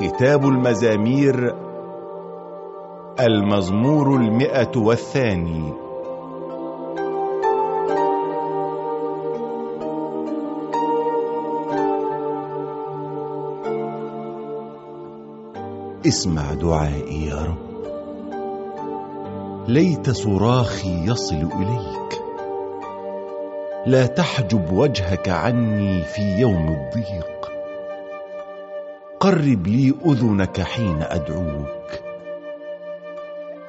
كتاب المزامير المزمور المئة والثاني. اسمع دعائي يا رب. ليت صراخي يصل إليك. لا تحجب وجهك عني في يوم الضيق. قرب لي أذنك حين أدعوك.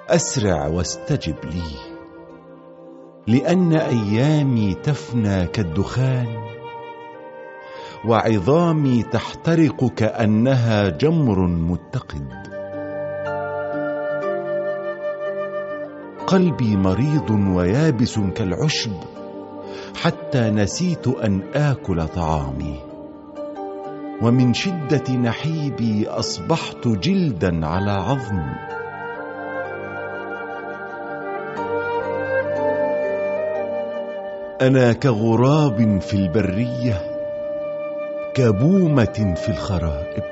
أسرع واستجب لي لأن أيامي تفنى كالدخان وعظامي تحترق كانها جمر متقد. قلبي مريض ويابس كالعشب حتى نسيت أن آكل طعامي. ومن شدة نحيبي أصبحت جلدا على عظم. أنا كغراب في البرية كبومة في الخرائب.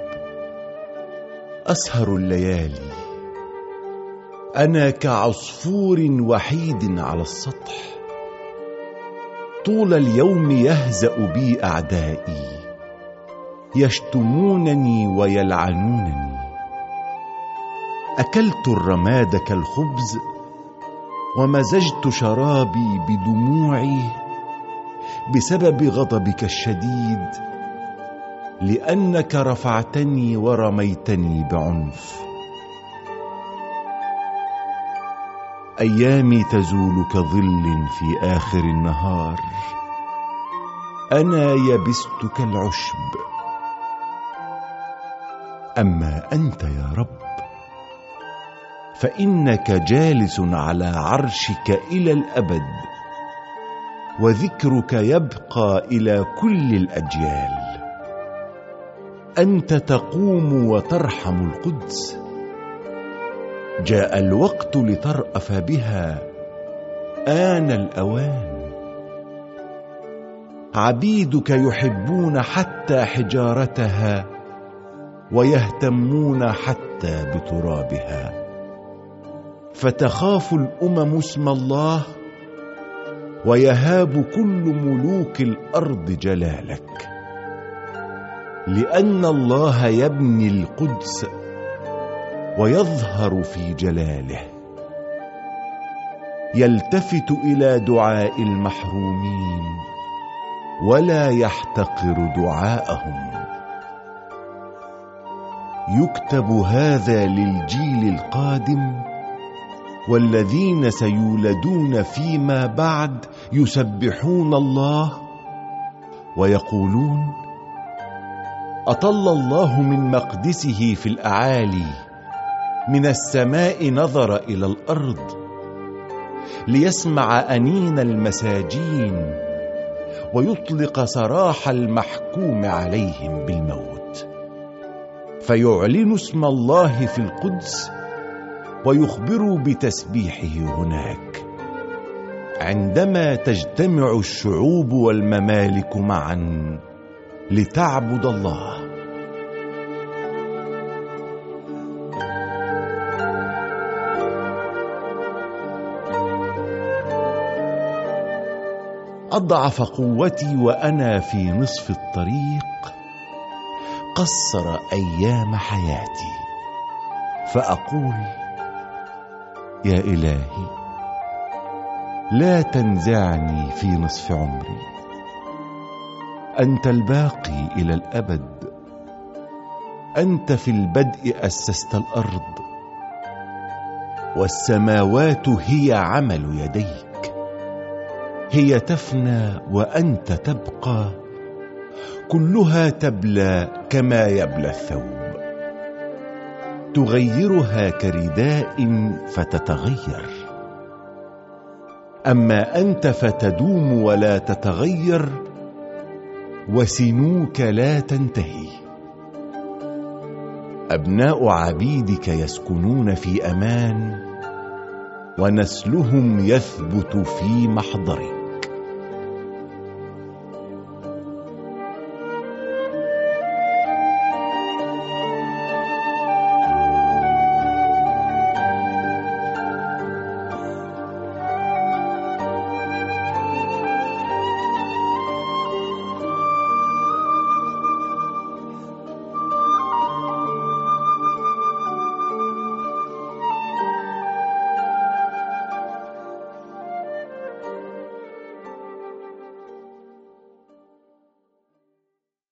أسهر الليالي أنا كعصفور وحيد على السطح. طول اليوم يهزأ بي أعدائي. يشتمونني ويلعنونني. أكلت الرماد كالخبز ومزجت شرابي بدموعي بسبب غضبك الشديد لأنك رفعتني ورميتني بعنف. أيامي تزول كظل في آخر النهار. أنا يبست كالعشب. أما أنت يا رب فإنك جالس على عرشك إلى الأبد وذكرك يبقى إلى كل الأجيال. أنت تقوم وترحم القدس. جاء الوقت لترأف بها آن الأوان. عبيدك يحبون حتى حجارتها ويهتمون حتى بترابها. فتخاف الأمم اسم الله ويهاب كل ملوك الأرض جلالك. لأن الله يبني القدس ويظهر في جلاله. يلتفت إلى دعاء المحرومين ولا يحتقر دعاءهم. يكتب هذا للجيل القادم والذين سيولدون فيما بعد يسبحون الله ويقولون أطل الله من مقدسه في الأعالي من السماء نظر إلى الأرض ليسمع أنين المساجين ويطلق سراح المحكوم عليهم بالموت. فيعلن اسم الله في القدس ويخبر بتسبيحه هناك. عندما تجتمع الشعوب والممالك معا لتعبد الله. أضعف قوتي وأنا في نصف الطريق قصر أيام حياتي فأقول يا إلهي لا تنزعني في نصف عمري. أنت الباقي إلى الأبد. أنت في البدء أسست الأرض. والسماوات هي عمل يديك. هي تفنى وأنت تبقى كلها تبلى كما يبلى الثوب. تغيرها كرداء فتتغير. أما أنت فتدوم ولا تتغير وسنوك لا تنتهي. أبناء عبيدك يسكنون في أمان ونسلهم يثبت في محضرك.